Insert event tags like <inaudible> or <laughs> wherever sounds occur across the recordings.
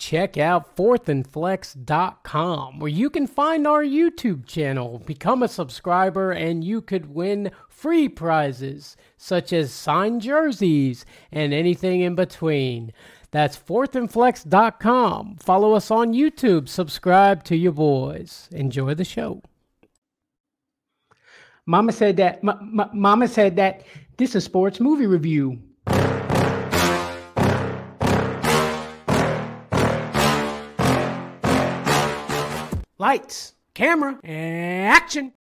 check out fourthandflex.com where you can find our YouTube channel, become a subscriber, and you could win free prizes such as signed jerseys and anything in between. That's fourthandflex.com. Follow us on YouTube, subscribe to your boys. Enjoy the show. Mama said that m- m- Mama said that this is sports movie review. Lights, camera, action.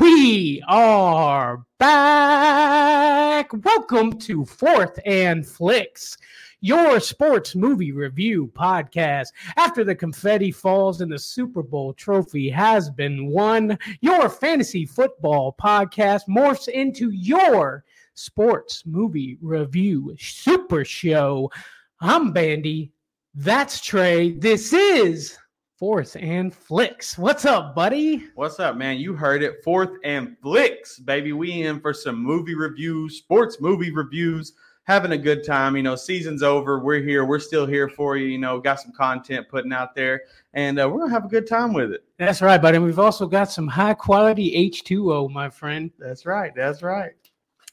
We are back. Welcome to Fourth and Flicks, your sports movie review podcast. After the confetti falls and the Super Bowl trophy has been won, your fantasy football podcast morphs into your sports movie review super show. I'm Bandy. That's Trey. This is Fourth and Flicks. What's up, buddy? What's up, man? You heard it. Fourth and Flicks, baby. We in for some movie reviews, sports movie reviews, having a good time. You know, season's over. We're here. We're still here for you. You know, got some content putting out there, and uh, we're gonna have a good time with it. That's right, buddy. And we've also got some high quality H2O, my friend. That's right. That's right.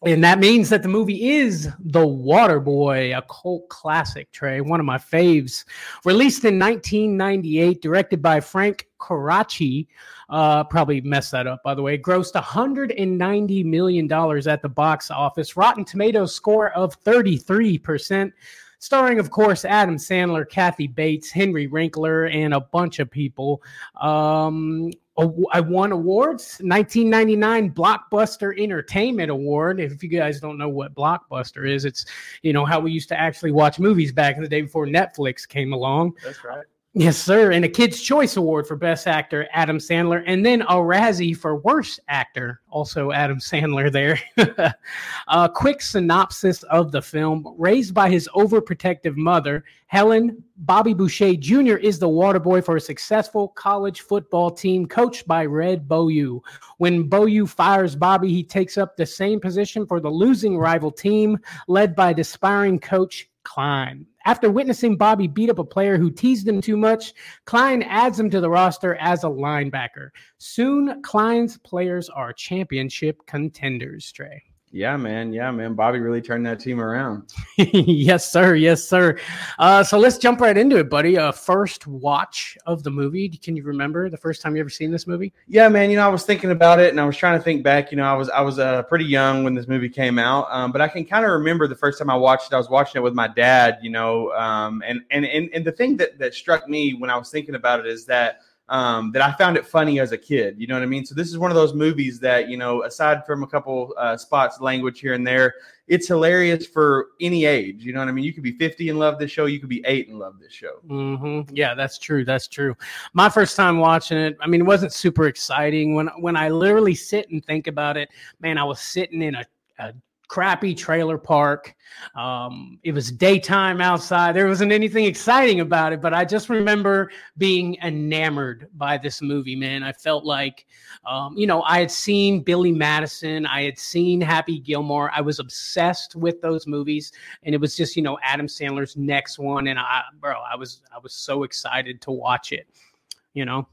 And that means that the movie is The Water Boy, a cult classic, Trey, one of my faves. Released in 1998, directed by Frank Coraci. Uh, probably messed that up, by the way. Grossed $190 million at the box office. Rotten Tomatoes score of 33%. Starring, of course, Adam Sandler, Kathy Bates, Henry Winkler, and a bunch of people. Um, I won awards 1999 Blockbuster Entertainment Award. If you guys don't know what Blockbuster is, it's you know how we used to actually watch movies back in the day before Netflix came along. That's right. Yes, sir. And a Kids' Choice Award for Best Actor, Adam Sandler, and then a Razzie for Worst Actor, also Adam Sandler there. <laughs> a quick synopsis of the film. Raised by his overprotective mother, Helen, Bobby Boucher Jr. is the water boy for a successful college football team coached by Red Beaulieu. When Beaulieu fires Bobby, he takes up the same position for the losing rival team led by aspiring coach Klein. After witnessing Bobby beat up a player who teased him too much, Klein adds him to the roster as a linebacker. Soon, Klein's players are championship contenders, Trey. Yeah, man. Yeah, man. Bobby really turned that team around. <laughs> yes, sir. Yes, sir. Uh, so let's jump right into it, buddy. Uh, first watch of the movie. Can you remember the first time you ever seen this movie? Yeah, man. You know, I was thinking about it, and I was trying to think back. You know, I was I was uh, pretty young when this movie came out, um, but I can kind of remember the first time I watched it. I was watching it with my dad. You know, um, and and and and the thing that that struck me when I was thinking about it is that um, that I found it funny as a kid. You know what I mean? So this is one of those movies that you know, aside from a couple uh, spots, language here and there, it's hilarious for any age. You know what I mean? You could be 50 and love this show. You could be eight and love this show. Mm-hmm. Yeah, that's true. That's true. My first time watching it, I mean, it wasn't super exciting. When when I literally sit and think about it, man, I was sitting in a, a crappy trailer park. Um, it was daytime outside. There wasn't anything exciting about it, but I just remember being enamored by this movie, man. I felt like, um, you know, I had seen Billy Madison, I had seen Happy Gilmore. I was obsessed with those movies, and it was just, you know, Adam Sandler's next one, and I, bro, I was, I was so excited to watch it. You know.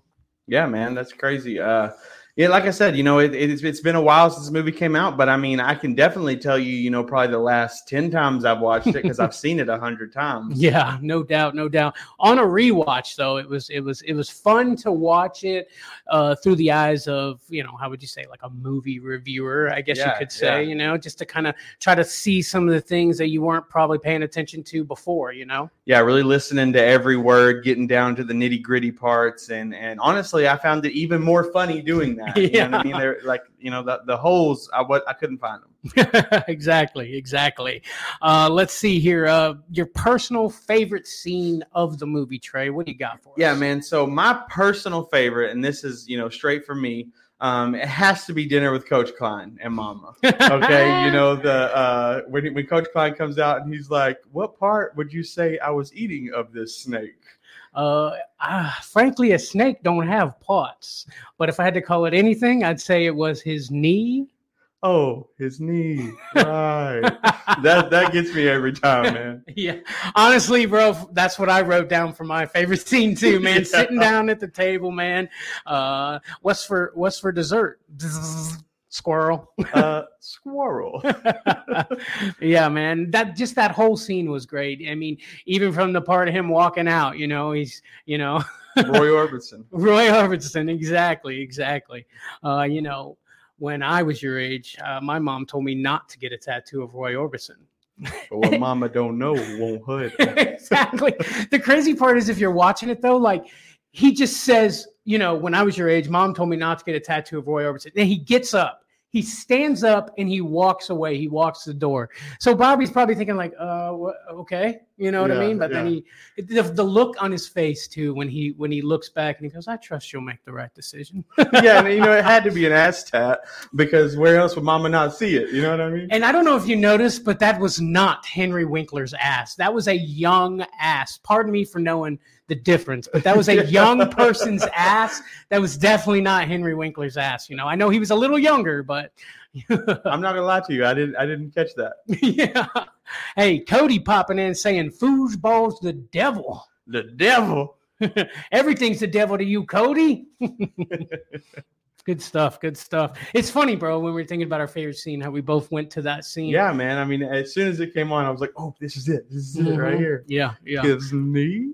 Yeah, man, that's crazy. Uh, yeah, like I said, you know, it, it's, it's been a while since the movie came out, but I mean, I can definitely tell you, you know, probably the last 10 times I've watched it because I've <laughs> seen it a hundred times. Yeah, no doubt, no doubt. On a rewatch though, it was it was it was fun to watch it uh through the eyes of, you know, how would you say, like a movie reviewer, I guess Yeah, you could say, yeah. you know, just to kind of try to see some of the things that you weren't probably paying attention to before, you know? Yeah, really listening to every word, getting down to the nitty gritty parts. And, and honestly, I found it even more funny doing that. <laughs> You know what I mean? They're like, you know, the, the holes, I, what, I couldn't find them. <laughs> exactly, exactly. Uh, let's see here. Uh, your personal favorite scene of the movie, Trey. What do you got for us? Yeah, man. So my personal favorite, and this is, you know, straight from me, um, it has to be dinner with Coach Klein and Mama. Okay, you know <laughs> the uh, when when Coach Klein comes out and he's like, "What part would you say I was eating of this snake?" Uh, ah, frankly, a snake don't have parts. But if I had to call it anything, I'd say it was his knee. Oh, his knee. Right. that that gets me every time, <laughs> man. Yeah, honestly, bro, that's what I wrote down for my favorite <laughs> scene too, man. Yeah. Sitting down at the table, man. Uh, what's for what's for dessert? Squirrel. Uh, squirrel. <laughs> yeah, man. That just that whole scene was great. I mean, even from the part of him walking out, you know, he's you know Roy <laughs> Orbison. Roy Orbison, exactly, exactly. Uh, you know, when I was your age, uh, my mom told me not to get a tattoo of Roy Orbison. But what Mama don't know won't hurt. <laughs> exactly. The crazy part is if you're watching it though, like he just says, you know, when I was your age, mom told me not to get a tattoo of Roy Orbison. Then he gets up, he stands up, and he walks away. He walks the door. So Bobby's probably thinking like, uh, okay, you know what I mean? But then he, the, the look on his face too when he when he looks back and he goes, I trust you'll make the right decision. <laughs> yeah, and you know it had to be an <laughs> ass tat because where else would Mama not see it? You know what I mean? And I don't know if you noticed, but that was not Henry Winkler's ass. That was a young ass. Pardon me for knowing the difference, but that was a young person's ass. That was definitely not Henry Winkler's ass. You know, I know he was a little younger, but <laughs> I'm not gonna lie to you. I didn't. I didn't catch that. yeah. Hey, Cody popping in saying foosball's the devil. The devil. <laughs> Everything's the devil to you, Cody. <laughs> good stuff. Good stuff. It's funny, bro, when we are thinking about our favorite scene, how we both went to that scene. Yeah, man. I mean, as soon as it came on, I was like, "Oh, this is it. This is it right Mhm. here." Yeah. Yeah. His <laughs> knee.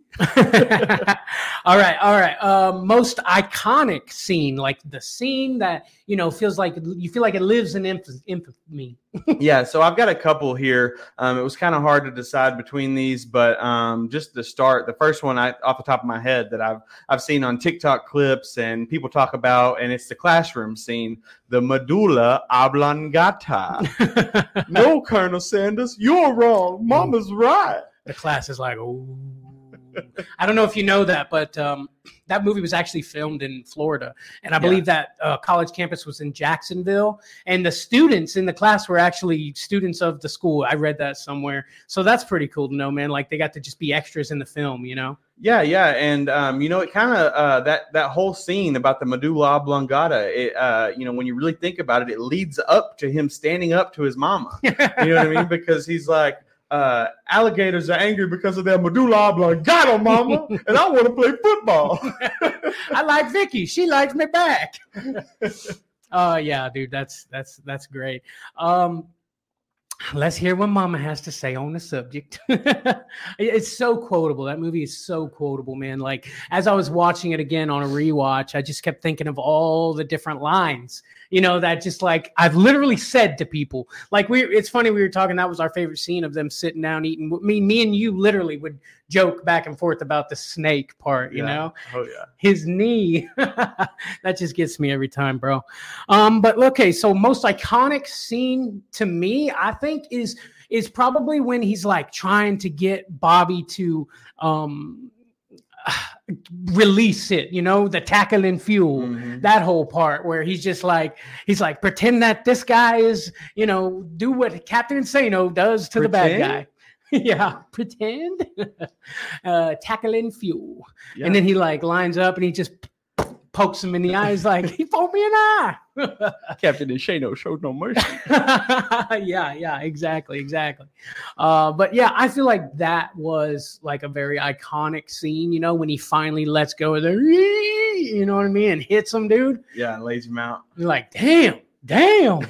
all right, all right. Um, most iconic scene, like the scene that you know feels like you feel like it lives in inf- infamy. Yeah, so I've got a couple here. Um, it was kind of hard to decide between these, but um, just to start, the first one I, off the top of my head that I've I've seen on TikTok clips and people talk about, and it's the classroom scene, the medulla oblongata. <laughs> no, Colonel Sanders, you're wrong. Mama's right. the class is like, oh. I don't know if you know that, but um, that movie was actually filmed in Florida, and I believe that uh, college campus was in Jacksonville, and the students in the class were actually students of the school. I read that somewhere, so that's pretty cool to know, man. Like they got to just be extras in the film, you know? Yeah, yeah, and um, you know, it kind of uh, that that whole scene about the medulla oblongata. It, uh, you know, when you really think about it, it leads up to him standing up to his mama. <laughs> You know what I mean? Because he's like, uh, alligators are angry because of their medulla oblongata, mama, and I want to play football. <laughs> I like Vicky. She likes me back. <laughs> Oh yeah, dude, that's that's that's great. Um, let's hear what Mama has to say on the subject. <laughs> it's so quotable. That movie is so quotable, man. Like as I was watching it again on a rewatch, I just kept thinking of all the different lines. You know that just like I've literally said to people. Like we, it's funny we were talking. That was our favorite scene of them sitting down eating. Me, me and you literally would joke back and forth about the snake part. You Yeah. know oh yeah, his knee. <laughs> that just gets me every time, bro. Um, but okay, so most iconic scene to me, I think, is is probably when he's like trying to get Bobby to um release it, you know, the tackling fuel. Mhm. That whole part where he's just like he's like pretend that this guy is, you know, do what Captain Insano does to the bad guy. <laughs> yeah, pretend. <laughs> uh tackling fuel. Yeah. And then he like lines up and he just pokes him in the eyes like he poked me in the eye. <laughs> Captain Insano showed no mercy. <laughs> yeah, yeah, exactly, exactly. Uh, but yeah, I feel like that was like a very iconic scene, you know, when he finally lets go of the, you know what I mean, and hits him, dude. yeah, lays him out. You're like, damn, damn,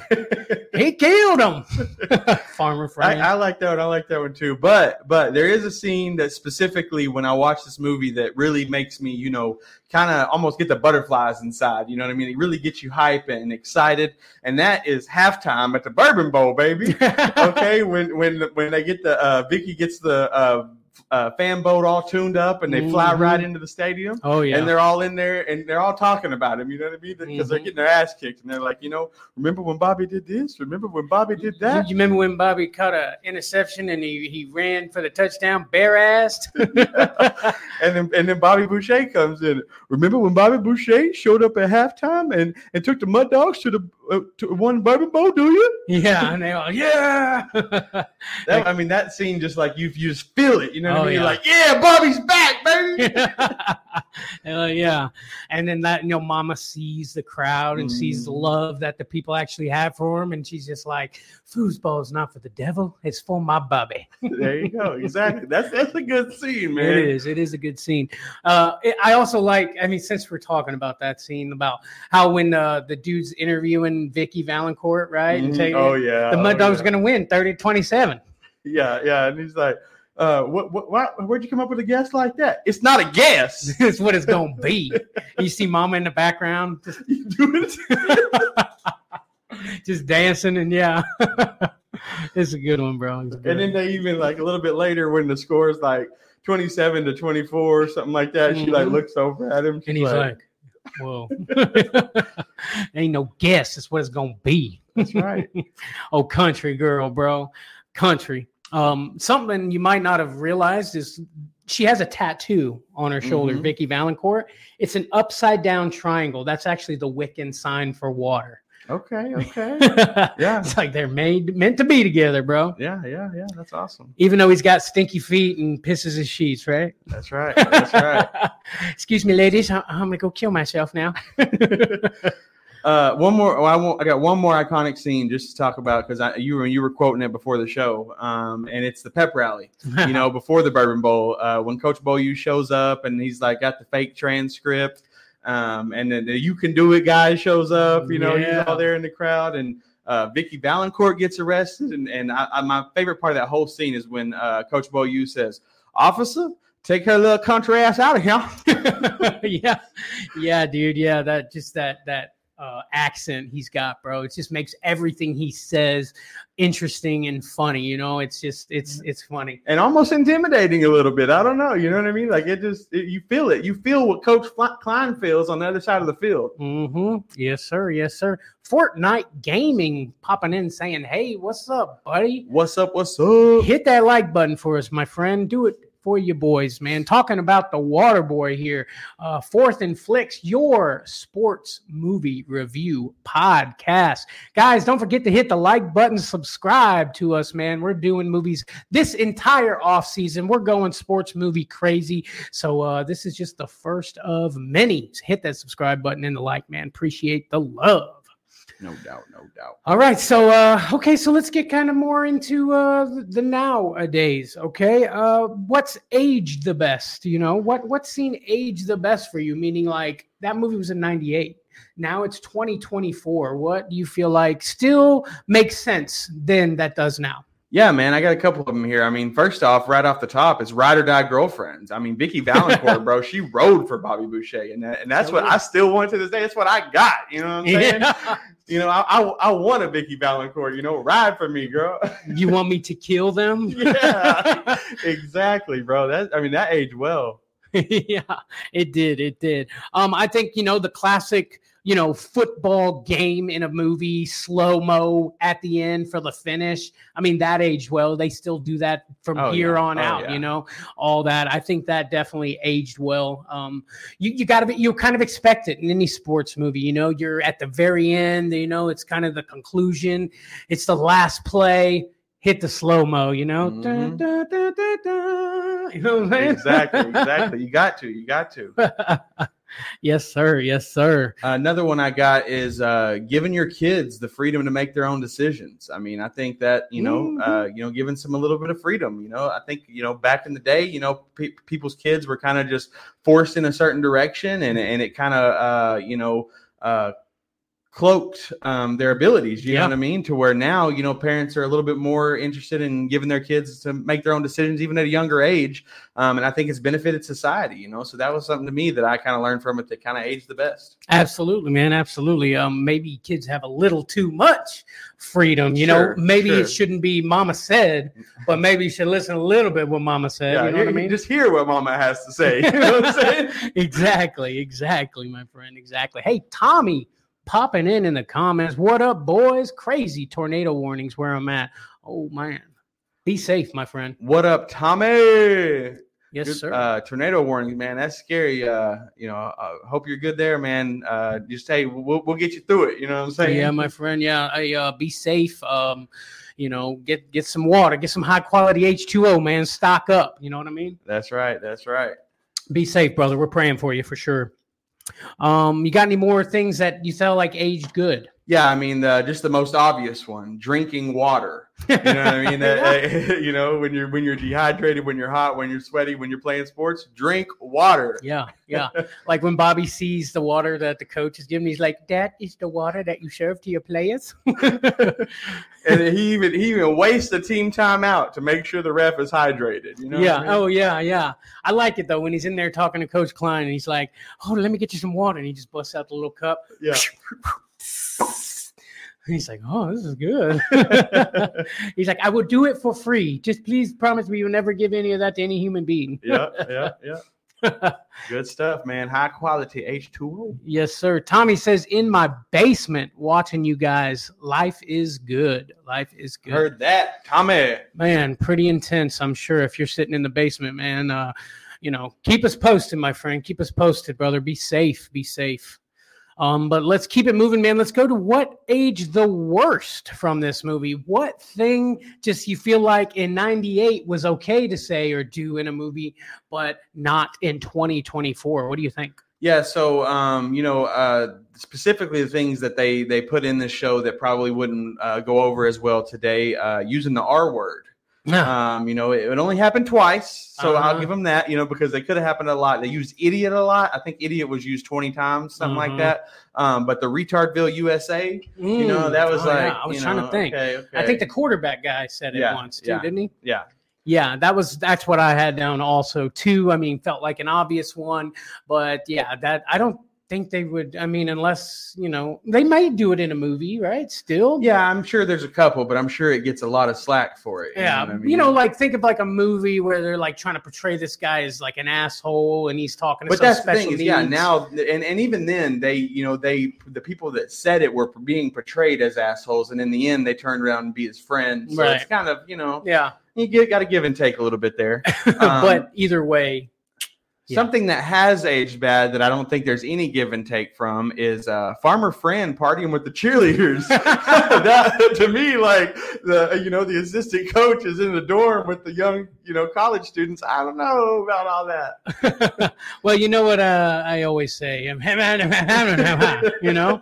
he <laughs> killed him. <laughs> Farmer I, Frank. I like that one. I like that one too. But but there is a scene that specifically when I watch this movie that really makes me, you know, kind of almost get the butterflies inside. You know what I mean? It really gets you hype and excited. And that is halftime at the Bourbon Bowl, baby. <laughs> okay, when when when they get the uh, Vicky gets the uh, uh, fan boat all tuned up and they fly Mhm. right into the stadium. oh yeah. And they're all in there and they're all talking about him. You know what I mean? Because they're Mhm. getting their ass kicked and they're like, you know, remember when Bobby did this? Remember when Bobby did that? you remember when Bobby caught a interception and he, he ran for the touchdown bare assed? <laughs> and then and then Bobby Boucher comes in. Remember when Bobby Boucher showed up at halftime and, and took the Mud Dogs to the one Bourbon Bowl? Do you? yeah, and they all yeah. <laughs> That, I mean, that scene just like you you just feel it. You know what Oh, I mean? You're yeah. like, yeah, Bobby's back, baby. <laughs> Uh, yeah, and then that you know, Mama sees the crowd and sees the Mm. love that the people actually have for him, and she's just like, "Foosball is not for the devil; it's for my Bobby." <laughs> there you go. Exactly. That's that's a good scene, man. It is. It is a good scene. Uh, it- I also like. I mean, since we're talking about that scene about how when uh, the dude's interviewing Vicky Valancourt, right? And saying Oh yeah. the Mud oh, Dog's yeah. going to win 30 27. Yeah, yeah. And he's like, uh, what, what, why, where'd you come up with a guess like that? It's not a guess. <laughs> it's what it's going to be. You see Mama in the background just, <laughs> you do it. <laughs> just dancing, and yeah. it's a good one, bro. Good And then they even like a little bit later when the score is like 27 to 24 or something like that, she like Mhm. looks over at him. and he's like, Whoa. <laughs> Ain't no guess. It's what it's going to be. That's right. <laughs> oh country girl bro country um something you might not have realized is she has a tattoo on her shoulder Mhm. vicky valancourt it's an upside down triangle that's actually the wiccan sign for water Okay, okay. <laughs> Yeah. it's like they're made meant to be together bro Yeah, yeah, yeah. That's awesome. even though he's got stinky feet and pisses his sheets right That's right. That's right. <laughs> excuse me ladies I- i'm gonna go kill myself now <laughs> Uh, one more. oh, I want. I got one more iconic scene just to talk about because I you were you were quoting it before the show. Um, and it's the pep rally. You know, <laughs> before the Bourbon Bowl, uh, when Coach Beaulieu shows up and he's like got the fake transcript, um, and then the "You Can Do It" guy shows up. You know, Yeah. he's all there in the crowd, and uh, Vicky Valancourt gets arrested. And and I, I, my favorite part of that whole scene is when uh, Coach Beaulieu says, "Officer, take her little country ass out of here." <laughs> <laughs> yeah, yeah, dude. Yeah, that just that that uh, accent he's got, bro. It just makes everything he says interesting and funny. You know, it's just it's it's funny. and almost intimidating a little bit. I don't know. You know what I mean? Like it just it, you feel it. You feel what Coach Klein feels on the other side of the field. Mm hmm Yes, sir. Yes, sir. Fortnite Gaming popping in saying, "Hey, what's up, buddy? What's up? What's up? Hit that like button for us, my friend. Do it." For you boys, man. Talking about the Water Boy here. Uh, Fourth and Flicks, your sports movie review podcast. Guys, don't forget to hit the like button, subscribe to us, man. We're doing movies this entire off season. We're going sports movie crazy. So uh, this is just the first of many. Hit that subscribe button and the like, man. Appreciate the love. No doubt, no doubt. All right, so uh, okay, so let's get kind of more into uh, the- nowadays. Okay, uh, what's aged the best? You know, what what's seen age the best for you? Meaning, like that movie was in '98. Now it's 2024. What do you feel like still makes sense then that does now? Yeah, man, I got a couple of them here. I mean, first off, right off the top, it's ride or die girlfriends. I mean, Vicky Valancourt, <laughs> bro, she rode for Bobby Boucher, and that, and that's what I still want to this day. That's what I got. You know what I'm saying? Yeah. You know, I, I I want a Vicky Valancourt. You know, ride for me, girl. <laughs> you want me to kill them? <laughs> Yeah. exactly, bro. That I mean, that aged well. yeah, it did. It did. Um, I think you know the classic, you know, football game in a movie, slow mo at the end for the finish. I mean, that aged well. They still do that from Oh, here yeah. on Oh, out. yeah. You know, all that. I think that definitely aged well. Um, you you got to be you kind of expect it in any sports movie. You know, you're at the very end. You know, it's kind of the conclusion. It's the last play. Hit the slow mo. You know. Mhm. Da, da, da. You know what I'm? Exactly, <laughs> exactly. You got to, you got to. <laughs> yes, sir. Yes, sir. Another one I got is uh, giving your kids the freedom to make their own decisions. I mean, I think that you know, Mhm. uh, you know, giving some a little bit of freedom. You know, I think you know, back in the day, you know, pe- people's kids were kind of just forced in a certain direction, and and it kind of uh, you know. Uh, cloaked um, their abilities you Yeah. know what i mean to where now you know parents are a little bit more interested in giving their kids to make their own decisions even at a younger age um, and i think it's benefited society you know so that was something to me that i kind of learned from it that kind of aged the best Absolutely, man. Absolutely. Um, maybe kids have a little too much freedom. You know, maybe sure. it shouldn't be mama said, but maybe you should listen a little bit what mama said. Yeah, you know what I mean? Just hear what mama has to say. <laughs> You know what I'm saying? exactly, exactly, my friend. Exactly. Hey, Tommy, popping in in the comments. What up, boys? Crazy tornado warnings where I'm at. Oh man, be safe, my friend. What up, Tommy? Yes, Good- sir. Uh, tornado warnings, man. That's scary. Uh, you know, uh, hope you're good there, man. Uh, just hey, we'll, we'll get you through it. You know what I'm saying? Yeah, my friend. Yeah, I, uh, be safe. Um, you know, get get some water, get some high quality H two O, man. Stock up. You know what I mean? That's right. That's right. Be safe, brother. We're praying for you for sure. Um, you got any more things that you felt like aged good? Yeah, I mean, uh, just the most obvious one: drinking water. <laughs> You know what I mean? Uh, <laughs> you know, when you're when you're dehydrated, when you're hot, when you're sweaty, when you're playing sports, drink water. Yeah, <laughs> yeah. like when Bobby sees the water that the coach is giving, he's like, "That is the water that you serve to your players." and he even he even wastes the team timeout to make sure the ref is hydrated. You know? yeah. I mean? Oh, yeah, yeah. I like it though when he's in there talking to Coach Klein and he's like, "Oh, let me get you some water," and he just busts out the little cup. yeah. He's like, "Oh, this is good." <laughs> he's like, "I will do it for free. Just please promise me you'll never give any of that to any human being." yeah, yeah, yeah. <laughs> Good stuff, man. High quality H2O. Yes, sir. Tommy says, "In my basement, watching you guys. Life is good. Life is good." Heard that, Tommy. man pretty intense i'm sure if you're sitting in the basement man uh you know keep us posted my friend keep us posted brother be safe be safe um but let's keep it moving man. Let's go to what age the worst from this movie. What thing just you feel like in 98 was okay to say or do in a movie but not in 2024 what do you think? Yeah, so um, you know, uh, specifically the things that they they put in this show that probably wouldn't uh, go over as well today, uh, using the R word. Um, you know, it, it only happened twice, so Uh-huh. I'll give them that. You know, because they could have happened a lot. They used idiot a lot. I think idiot was used twenty times, something Mhm. like that. Um, but the retardville USA, you know, Mm. that was Oh, yeah. like i was trying know, to think Okay, okay. i think the quarterback guy said it Yeah, once too yeah. didn't he yeah. Yeah, that was that's what I had down also too. I mean, felt like an obvious one, but yeah, that I don't think they would. I mean, unless you know, they might do it in a movie, right? Still, Yeah, I'm sure there's a couple, but I'm sure it gets a lot of slack for it. you yeah. know I You know, like think of like a movie where they're like trying to portray this guy as like an asshole, and he's talking to but that's the thing is, yeah. Now, and and even then, they, you know, they the people that said it were being portrayed as assholes, and in the end, they turned around and be his friends. So it's kind of, you know, yeah, you get got to give and take a little bit there. <laughs> but um, either way, Yeah. Something that has aged bad that I don't think there's any give and take from is uh, Farmer Fran partying with the cheerleaders. <laughs> <laughs> that, to me, like the you know the assistant coach is in the dorm with the young you know college students. I don't know about all that. <laughs> well, you know what uh, I always say, <laughs> you know, <laughs>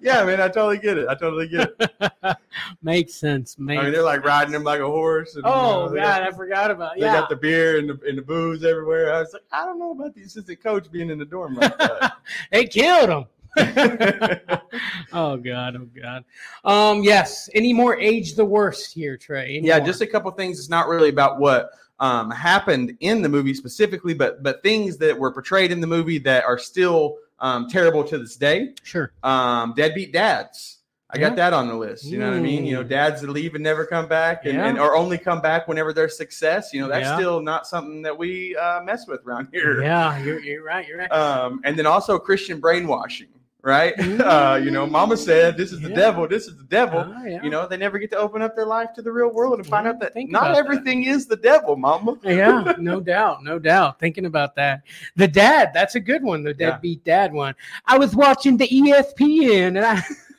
yeah, man, I totally get it. I totally get it. makes sense. Makes I mean, they're like riding him like a horse. And, you Oh know, God, got- I forgot about They yeah. got the beer and the, and the booze everywhere. I was like, I don't know about the assistant coach being in the dorm like that. they killed him. <laughs> oh God, oh God. Um, yes. Any more age the worst here, Trey? Any yeah, more? just a couple things. It's not really about what um, happened in the movie specifically, but but things that were portrayed in the movie that are still um, terrible to this day. sure. Um, deadbeat dads. I got that on the list. You know what I mean? You know, Mm. dads that leave and never come back, and, Yeah. and or only come back whenever there's success. You know, that's Yeah. still not something that we uh, mess with around here. Yeah, you're, you're right. You're right. Um, and then also Christian brainwashing, right? <laughs> uh, you know, Mama said, "This is the Yeah. devil. This is the devil." Ah, yeah. You know, they never get to open up their life to the real world and find Yeah, out that not everything is the devil, Mama. <laughs> yeah, no doubt, no doubt. Thinking about that, the dad, that's a good one. The deadbeat dad one. I was watching the ESPN, and I <laughs>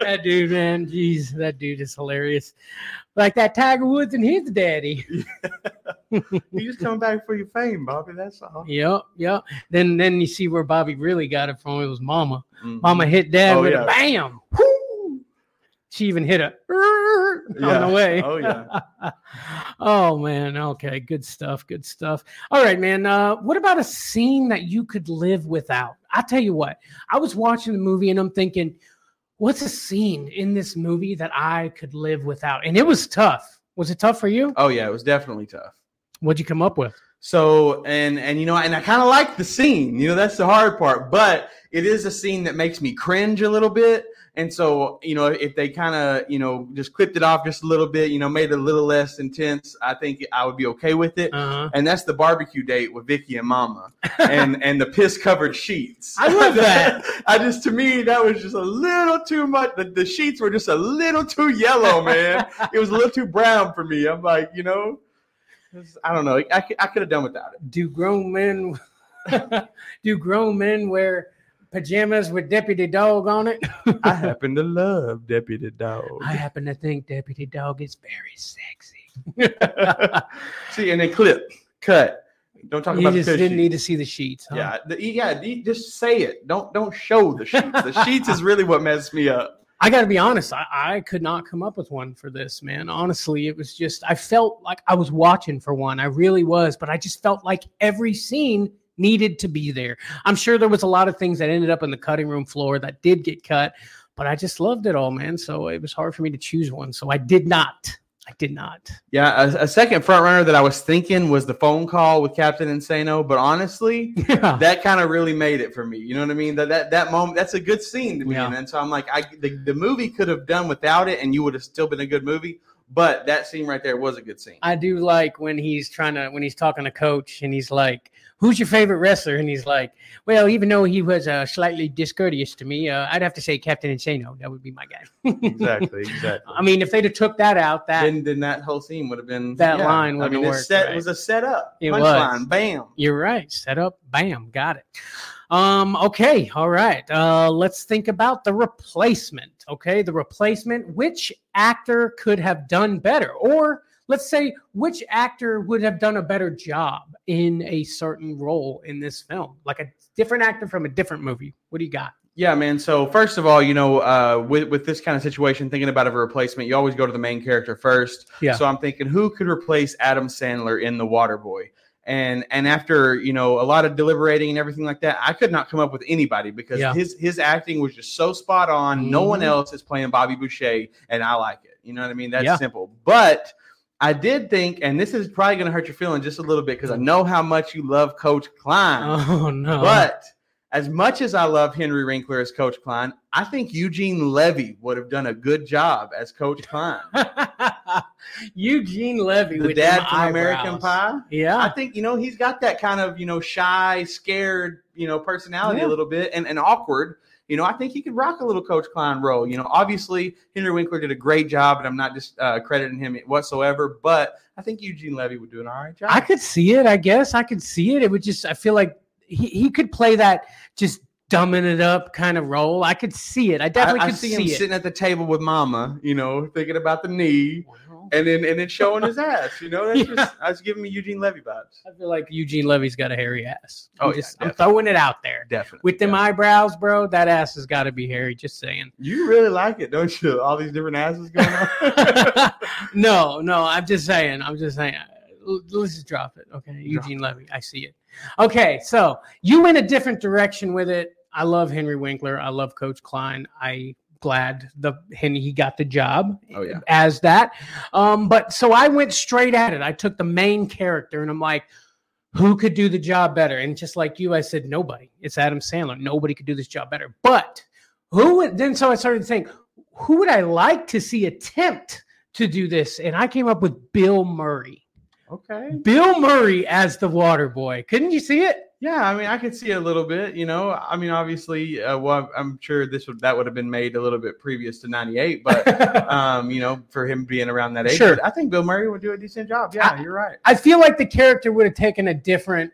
that dude, man, jeez, that dude is hilarious. Like that Tiger Woods and his daddy. You just coming back for your fame, Bobby. That's all. Yep, yep. Then then you see where Bobby really got it from. It was Mama. Mhm. Mama hit dad Oh, with yeah. a bam. Whoo! She even hit a <laughs> on the way. Oh, yeah. <laughs> oh man. Okay. Good stuff. Good stuff. All right, man. Uh, what about a scene that you could live without? I tell you what. I was watching the movie and I'm thinking, what's a scene in this movie that I could live without? And it was tough. Was it tough for you? Oh yeah, it was definitely tough. What'd you come up with? So and and you know, and I kind of like the scene. You know, that's the hard part. But it is a scene that makes me cringe a little bit. And so, you know, if they kind of, you know, just clipped it off just a little bit, you know, made it a little less intense, I think I would be okay with it. Uh-huh. And that's the barbecue date with Vicky and Mama, and <laughs> and the piss covered sheets. I love that. <laughs> I just to me that was just a little too much. The, the sheets were just a little too yellow, man. <laughs> it was a little too brown for me. I'm like, you know, I don't know. I, I could have done without it. do grown men do grown men wear pajamas with deputy dog on it <laughs> I happen to love Deputy Dog. i happen to think deputy dog is very sexy <laughs> See, and then clip, cut. Don't talk You about You just didn't need to see the sheets. huh? Yeah, the, yeah. Just say it. Don't don't show the sheets. The sheets is really what messed me up. <laughs> I got to be honest. I, I could not come up with one for this, man. Honestly, it was just, I felt like I was watching for one. I really was, but I just felt like every scene needed to be there. I'm sure there was a lot of things that ended up in the cutting room floor that did get cut, but I just loved it all, man. So it was hard for me to choose one. So I did not. I did not. Yeah, a, a second front runner that I was thinking was the phone call with Captain Insano, but honestly, <laughs> Yeah. that kind of really made it for me. You know what I mean? That that that moment, that's a good scene to me. Yeah. And so I'm like, I the, the movie could have done without it, and you would have still been a good movie. But that scene right there was a good scene. I do like when he's trying to when he's talking to coach and he's like, "Who's your favorite wrestler?" And he's like, "Well, even though he was uh, slightly discourteous to me, uh, I'd have to say Captain Insano. That would be my guy." exactly, <laughs> exactly. I mean, if they'd have took that out, that then, then that whole scene would have been That line I wouldn't mean, have worked, set right. was a setup. It Punchline, was. bam. you're right. Set up, bam, got it. Um, okay, all right. Uh, let's think about the replacement. Okay, the replacement. Which actor could have done better, or let's say which actor would have done a better job in a certain role in this film, like a different actor from a different movie. What do you got? Yeah, man. So first of all, you know, uh, with with this kind of situation, thinking about a replacement, you always go to the main character first. Yeah. So I'm thinking, who could replace Adam Sandler in The Waterboy? And and after you know a lot of deliberating and everything like that, I could not come up with anybody because Yeah. his his acting was just so spot on. No one Mhm. else is playing Bobby Boucher, and I like it. You know what I mean? That's Yeah. simple. But I did think, and this is probably going to hurt your feeling just a little bit because I know how much you love Coach Klein. Oh no! But as much as I love Henry Winkler as Coach Klein, I think Eugene Levy would have done a good job as Coach Klein. <laughs> Eugene Levy, the dad from American Pie. Yeah, I think you know he's got that kind of you know shy, scared you know personality Yeah. a little bit and, and awkward. You know, I think he could rock a little Coach Klein role. You know, obviously Henry Winkler did a great job, and I'm not just uh, crediting him whatsoever. But I think Eugene Levy would do an all right job. I could see it. I guess I could see it. It would just. I feel like he, he could play that just dumbing it up kind of role. I could see it. I definitely I, I could see see, him it. sitting at the table with Mama. You know, thinking about the knee. Well, and then and then showing his ass. You know, that's <laughs> Yeah. just that's giving me Eugene Levy vibes. I feel like Eugene Levy's got a hairy ass. Oh, I'm Oh, yeah, I'm throwing it out there. Definitely. With them Yeah. eyebrows, bro, that ass has got to be hairy. Just saying. You really like it, don't you? All these different asses going on. <laughs> no, no, I'm just saying. I'm just saying. Let's just drop it. Okay. Eugene Levy. I see it. Okay. So you went a different direction with it. I love Henry Winkler. I love Coach Klein. I glad the Henry he got the job Oh, yeah. as that. Um, but so I went straight at it. I took the main character and I'm like, who could do the job better? And just like you, I said, nobody. It's Adam Sandler. Nobody could do this job better. But who would then so I started to think, who would I like to see attempt to do this? And I came up with Bill Murray. Okay. Bill Murray as the water boy. Couldn't you see it? Yeah, I mean, I could see a little bit. You know, I mean, obviously, uh, well, I'm sure this would that would have been made a little bit previous to '98, but <laughs> um, you know, for him being around that age, Sure. I think Bill Murray would do a decent job. Yeah, you're right. I feel like the character would have taken a different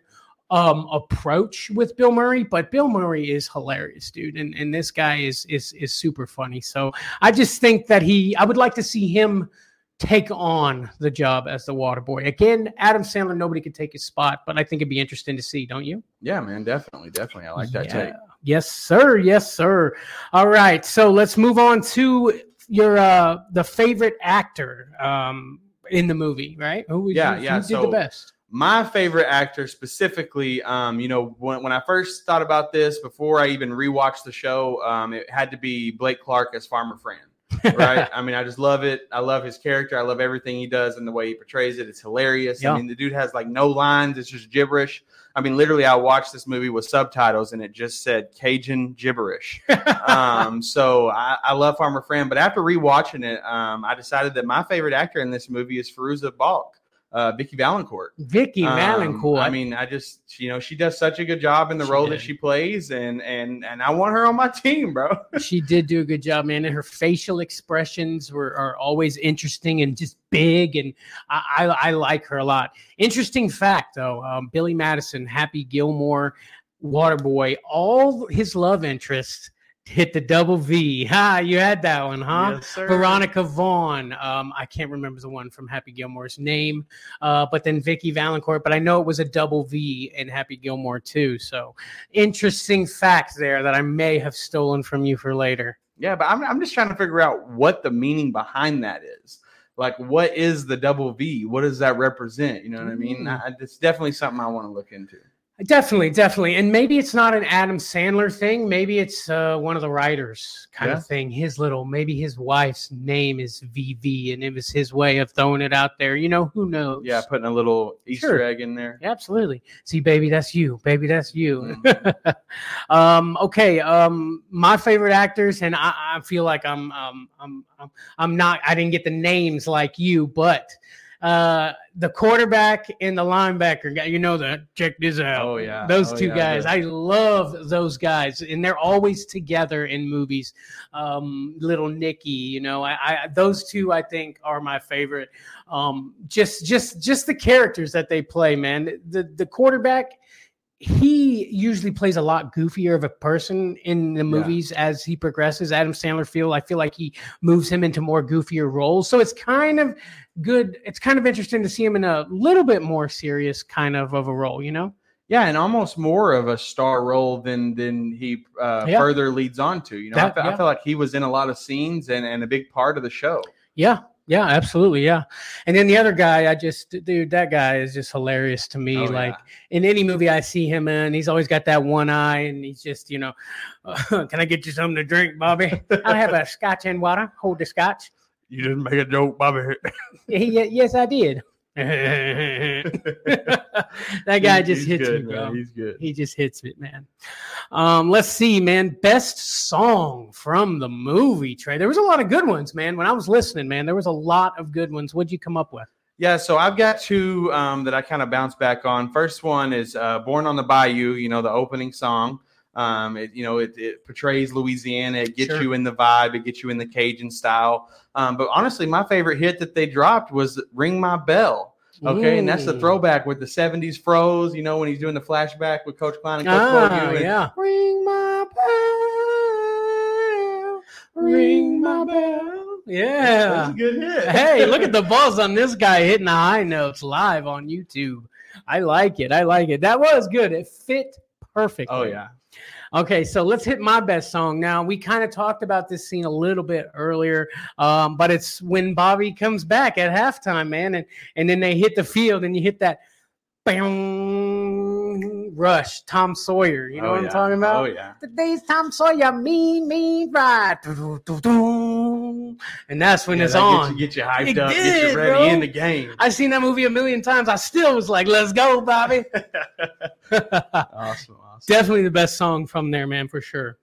um approach with Bill Murray, but Bill Murray is hilarious, dude. And and this guy is is is super funny. So I just think that he I would like to see him take on the job as the water boy. Again, Adam Sandler, nobody could take his spot, but I think it'd be interesting to see, don't you? Yeah, man, definitely, definitely. I like that Yeah. take. Yes, sir. Yes, sir. All right. So let's move on to your uh the favorite actor um in the movie, right? Who Yeah, who, yeah, who did so- the best? my favorite actor specifically um you know when, when i first thought about this before i even rewatched the show um it had to be blake clark as farmer fran right? <laughs> I mean i just love it. I love his character. I love everything he does and the way he portrays it. It's hilarious. Yeah. i mean the dude has like no lines. It's just gibberish. I mean literally i watched this movie with subtitles and it just said cajun gibberish. <laughs> Um, so I, I love Farmer Fran, but after rewatching it, um, I decided that my favorite actor in this movie is Fairuza Balk, uh, Vicky Valancourt. Vicky Um, Valancourt. I mean, I just you know she does such a good job in the She role did. that she plays, and and and I want her on my <laughs> team, bro. she did do a good job, man. And her facial expressions were are always interesting and just big, and I I, I like her a lot. Interesting fact, though, um, Billy Madison, Happy Gilmore, Waterboy, all his love interests hit the double V. <laughs> Ha, you had that one, huh? Yes. Veronica Vaughn. Um, I can't remember the one from Happy Gilmore's name, uh, but then Vicky Valancourt. But I know it was a double V in Happy Gilmore too. So interesting fact there that I may have stolen from you for later. Yeah, but I'm, I'm just trying to figure out what the meaning behind that is. Like, what is the double V? What does that represent? You know what I mean? Mm. I, it's definitely something I want to look into. Definitely, definitely, and maybe it's not an Adam Sandler thing. Maybe it's uh, one of the writers kind Yeah. of thing. His little, maybe his wife's name is VV, and it was his way of throwing it out there. You know, who knows? Yeah, putting a little Easter Sure. egg in there. Absolutely. See, baby, that's you. Baby, that's you. Mm. <laughs> um, okay. Um, my favorite actors, and I, I feel like I'm, um, I'm, I'm, I'm not. I didn't get the names like you, but uh, the quarterback and the linebacker guy. You know that. Check this out. Oh, yeah. Those Oh, two yeah, guys. the- I love those guys, and they're always together in movies. Um, little Nicky, you know, I, I those two I think are my favorite. Um, just, just, just the characters that they play, man. The the quarterback, he usually plays a lot goofier of a person in the movies as he progresses. Adam Sandler feel I feel like he moves him into more goofier roles, so it's kind of good. It's kind of interesting to see him in a little bit more serious kind of of a role, you know. Yeah, and almost more of a star role than than he uh, Yeah. further leads on to. You know, That- I, feel, yeah. I feel like he was in a lot of scenes and, and a big part of the show. Yeah, yeah, absolutely, yeah. And then the other guy, I just, dude, that guy is just hilarious to me. Oh, like yeah. in any movie I see him in, he's always got that one eye, and he's just, you know, <laughs> can I get you something to drink, Bobby? <laughs> I'll have a scotch and water. Hold the scotch. You didn't make a joke, Bobby. <laughs> Ye- yes, I did. That guy just hits me, bro. He's good. He just hits it, man. Um, let's see, man. Best song from the movie, Trey. There was a lot of good ones, man. When I was listening, man, there was a lot of good ones. What'd you come up with? Yeah, so I've got two um, that I kind of bounce back on. First one is uh, "Born on the Bayou." You know, the opening song. Um, it, you know, it, it portrays Louisiana. It gets Sure. you in the vibe. It gets you in the Cajun style. Um, but honestly, my favorite hit that they dropped was "Ring My Bell." Okay, and that's the throwback with the '70s froze. You know, when he's doing the flashback with Coach Klein and Coach Ah, and yeah. Ring my bell, Ring my bell. Yeah. That's a good hit. <laughs> hey, look at the <laughs> buzz on this guy hitting the high notes live on YouTube. I like it. I like it. That was good. It fit perfectly. Oh yeah. Okay, so let's hit my best song now. We kind of talked about this scene a little bit earlier, um, but it's when Bobby comes back at halftime, man, and and then they hit the field, and you hit that bang, rush, Tom Sawyer. You know Oh, what I'm talking about? Oh yeah. Today's Tom Sawyer, me, me, right. And that's when Yeah, it's that on. Gets you, get you hyped It up, get did, you ready bro. in the game. I've seen that movie a million times. I still was like, let's go, Bobby. <laughs> <laughs> awesome. Definitely the best song from there, man, for sure.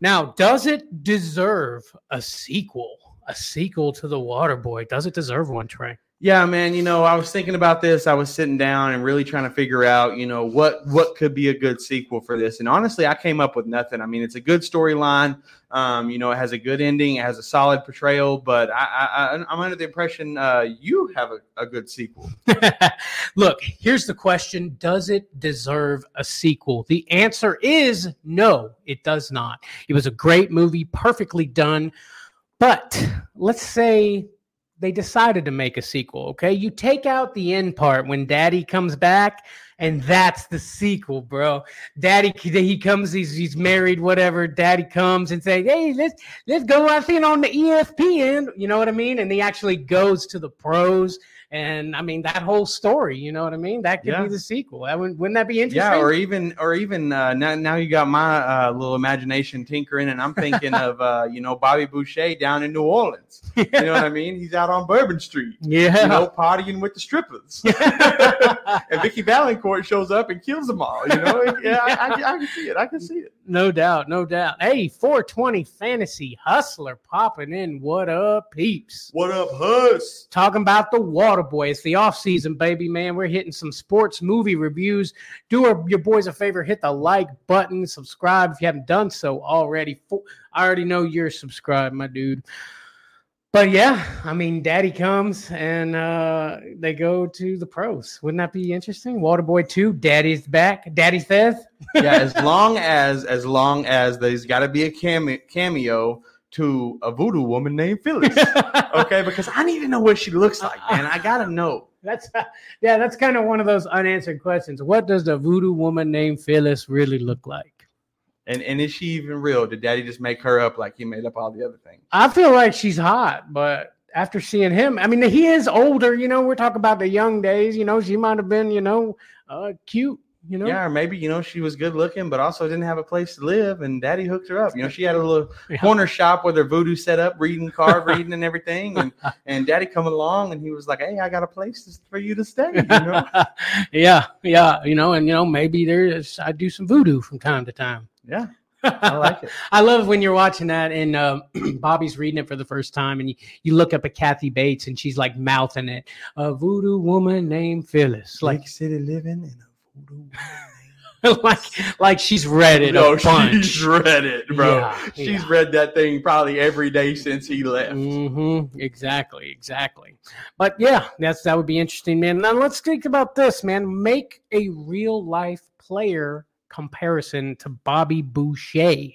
Now, does it deserve a sequel? A sequel to The Waterboy? Does it deserve one, Trey? Yeah, man. You know, I was thinking about this. I was sitting down and really trying to figure out, you know, what what could be a good sequel for this. And honestly, I came up with nothing. I mean, it's a good storyline. Um, you know, it has a good ending. It has a solid portrayal. But I, I, I'm under the impression uh, you have a, a good sequel. <laughs> Look, here's the question Does it deserve a sequel? The answer is no, it does not. It was a great movie, perfectly done. But let's say they decided to make a sequel, okay? You take out the end part when daddy comes back, and that's the sequel, bro. Daddy, he comes, he's, he's married, whatever. Daddy comes and say, hey, let's let's go out in on the ESPN. You know what I mean? And he actually goes to the pros. And I mean that whole story, you know what I mean? That could Yeah. be the sequel. That wouldn't, wouldn't that be interesting? Yeah, or even or even uh, now now you got my uh, little imagination tinkering, and I'm thinking of uh, you know Bobby Boucher down in New Orleans. You know what I mean? He's out on Bourbon Street. <laughs> yeah. You know, partying with the strippers. <laughs> and Vicky Valancourt shows up and kills them all. You know, yeah, I, I, I can see it. I can see it. no doubt, no doubt. Hey, 420 fantasy hustler popping in. What up, peeps? What up, Huss? Talking about the Water Boy. It's the off season, baby, man. We're hitting some sports movie reviews. Do our, your boys a favor, hit the like button, subscribe if you haven't done so already. I already know you're subscribed, my dude. But yeah, I mean, Daddy comes and uh, they go to the pros. Wouldn't that be interesting? Waterboy two, Daddy's back. Daddy says. yeah, as long as as long as there's got to be a cameo, cameo to a voodoo woman named Phyllis. <laughs> okay, because I need to know what she looks like, man. I gotta know. That's yeah, that's kind of one of those unanswered questions. What does the voodoo woman named Phyllis really look like? And and is she even real? Did Daddy just make her up like he made up all the other things? I feel like she's hot, but after seeing him, I mean, he is older. You know, we're talking about the young days. You know, she might have been, you know, uh, cute. You know, yeah, or maybe you know she was good looking, but also didn't have a place to live, and Daddy hooked her up. You know, she had a little <laughs> yeah. corner shop with her voodoo set up, reading, card <laughs> reading, and everything. And <laughs> and Daddy coming along, and he was like, "Hey, I got a place for you to stay." You know? yeah, yeah, you know, and you know maybe there's I do some voodoo from time to time. Yeah. I like it. I love when you're watching that and uh, <clears throat> Bobby's reading it for the first time, and you, you look up at Kathy Bates, and she's like mouthing it. A voodoo woman named Phyllis, like Big city living in a. <laughs> like like she's read it. No, <laughs> she's read it, bro. Yeah, she's yeah. read that thing probably every day since he left. Mm-hmm. Exactly, exactly. But yeah, that's that would be interesting, man. Now let's think about this, man. Make a real life player comparison to Bobby Boucher.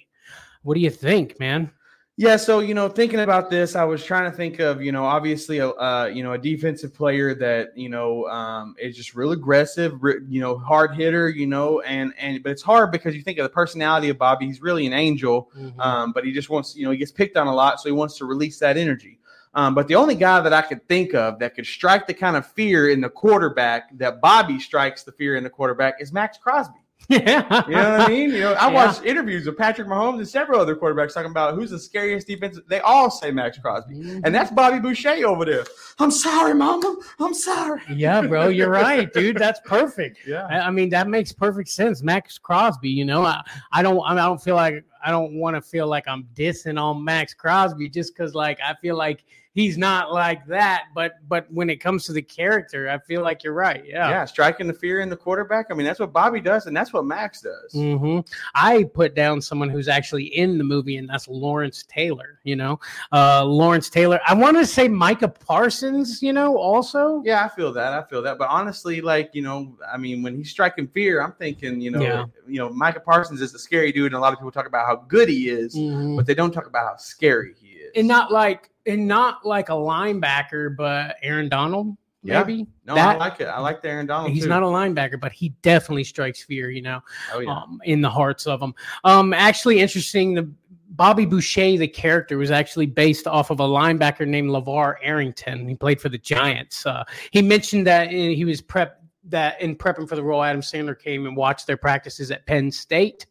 What do you think, man? Yeah, so you know, thinking about this, I was trying to think of you know, obviously a uh, you know a defensive player that you know um, is just real aggressive, you know, hard hitter, you know, and and but it's hard because you think of the personality of Bobby. He's really an angel, mm-hmm. um, but he just wants you know he gets picked on a lot, so he wants to release that energy. Um, but the only guy that I could think of that could strike the kind of fear in the quarterback that Bobby strikes the fear in the quarterback is Maxx Crosby. Yeah. <laughs> You know what I mean? You know, I yeah. watched interviews with Patrick Mahomes and several other quarterbacks talking about who's the scariest defense. They all say Maxx Crosby. Mm-hmm. And that's Bobby Boucher over there. I'm sorry, mama. I'm sorry. Yeah, bro. You're right, dude. <laughs> That's perfect. Yeah. I, I mean, that makes perfect sense. Maxx Crosby, you know, I, I don't I don't feel like I don't want to feel like I'm dissing on Maxx Crosby just because like I feel like he's not like that. But but when it comes to the character, I feel like you're right. Yeah, yeah, striking the fear in the quarterback. I mean, that's what Bobby does, and that's what Max does. Mm-hmm. I put down someone who's actually in the movie, and that's Lawrence Taylor. You know, uh, Lawrence Taylor. I want to say Micah Parsons. You know, also. Yeah, I feel that. I feel that. But honestly, like you know, I mean, when he's striking fear, I'm thinking, you know, yeah. you know, Micah Parsons is a scary dude, and a lot of people talk about how good he is, mm-hmm. but they don't talk about how scary he is. And not like and not like a linebacker, but Aaron Donald. Maybe yeah. no, that, I like it. I like the Aaron Donald. He's too. not a linebacker, but he definitely strikes fear. You know, oh, yeah. um, in the hearts of them. Um, actually, interesting. The Bobby Boucher, the character, was actually based off of a linebacker named LaVar Arrington. He played for the Giants. Uh, he mentioned that he was prep that in prepping for the role, Adam Sandler came and watched their practices at Penn State.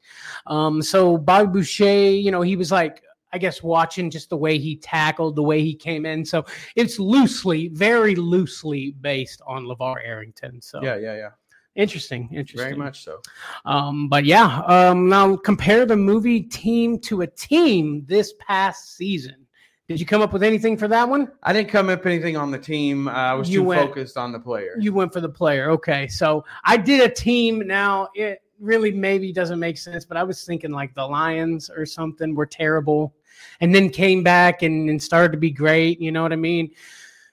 Um, so Bobby Boucher, you know, he was like I guess watching just the way he tackled, the way he came in. So it's loosely, very loosely based on LaVar Arrington. So yeah, yeah, yeah. Interesting, interesting. Very much so. Um, but yeah, um, now compare the movie team to a team this past season. Did you come up with anything for that one? I didn't come up with anything on the team. Uh, I was you too went, focused on the player. You went for the player. Okay, so I did a team. Now it really maybe doesn't make sense, but I was thinking like the Lions or something were terrible and then came back and, and started to be great. You know what I mean?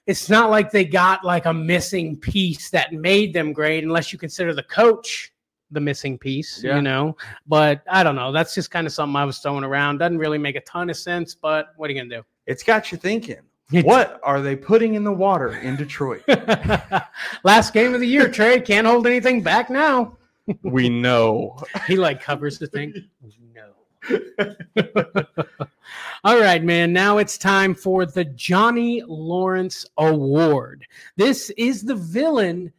It's not like they got like a missing piece that made them great, unless you consider the coach the missing piece, yeah. you know. But I don't know. That's just kind of something I was throwing around. Doesn't really make a ton of sense, but what are you gonna do? It's got you thinking. <laughs> what are they putting in the water in Detroit? <laughs> Last game of the year, Trey. Can't hold anything back now. we know. <laughs> he like covers the thing. <laughs> All right, man. Now it's time for the Johnny Lawrence Award. This is the villain,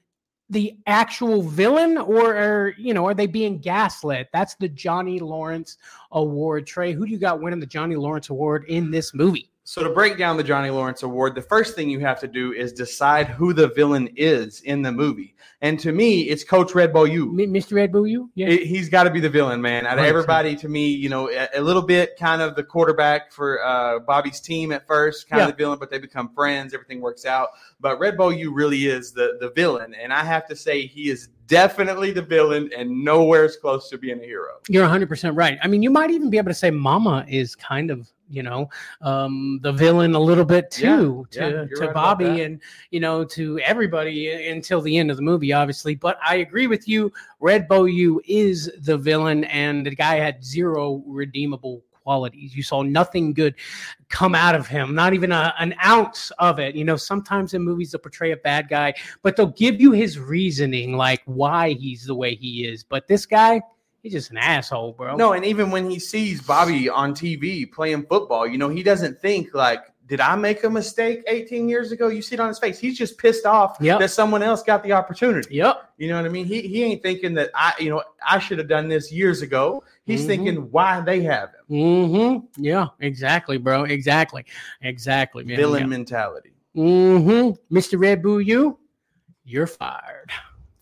the actual villain, or are, you know, are they being gaslit? That's the Johnny Lawrence Award. Trey, who do you got winning the Johnny Lawrence Award in this movie? So to break down the Johnny Lawrence Award, the first thing you have to do is decide who the villain is in the movie. And to me, it's Coach Red Beaulieu. Mr. Red Beaulieu? Yeah. It, he's got to be the villain, man. Out of everybody, to me, you know, a, a, little bit kind of the quarterback for uh, Bobby's team at first, kind yeah. of the villain, but they become friends. Everything works out. But Red Beaulieu really is the, the villain. And I have to say, he is definitely the villain and nowhere as close to being a hero. You're 100% right. I mean, you might even be able to say Mama is kind of, you know, um, the villain a little bit too Yeah, yeah, to, you're to right Bobby and, you know, to everybody until the end of the movie, obviously. But I agree with you. Red Beaulieu is the villain, and the guy had zero redeemable qualities. You saw nothing good come out of him, not even a, an ounce of it. You know, sometimes in movies they'll portray a bad guy, but they'll give you his reasoning, like why he's the way he is. But this guy, he's just an asshole, bro. No, and even when he sees Bobby on TV playing football, you know, he doesn't think like, did I make a mistake 18 years ago? You see it on his face. He's just pissed off Yep. that someone else got the opportunity. Yep. You know what I mean? He he ain't thinking that I, you know, I should have done this years ago. He's Mhm. thinking why they have him. Mm-hmm. Yeah, exactly, bro. Exactly. Exactly, man. Villain mentality. Mm-hmm. Mr. Red Boo, you, you're fired.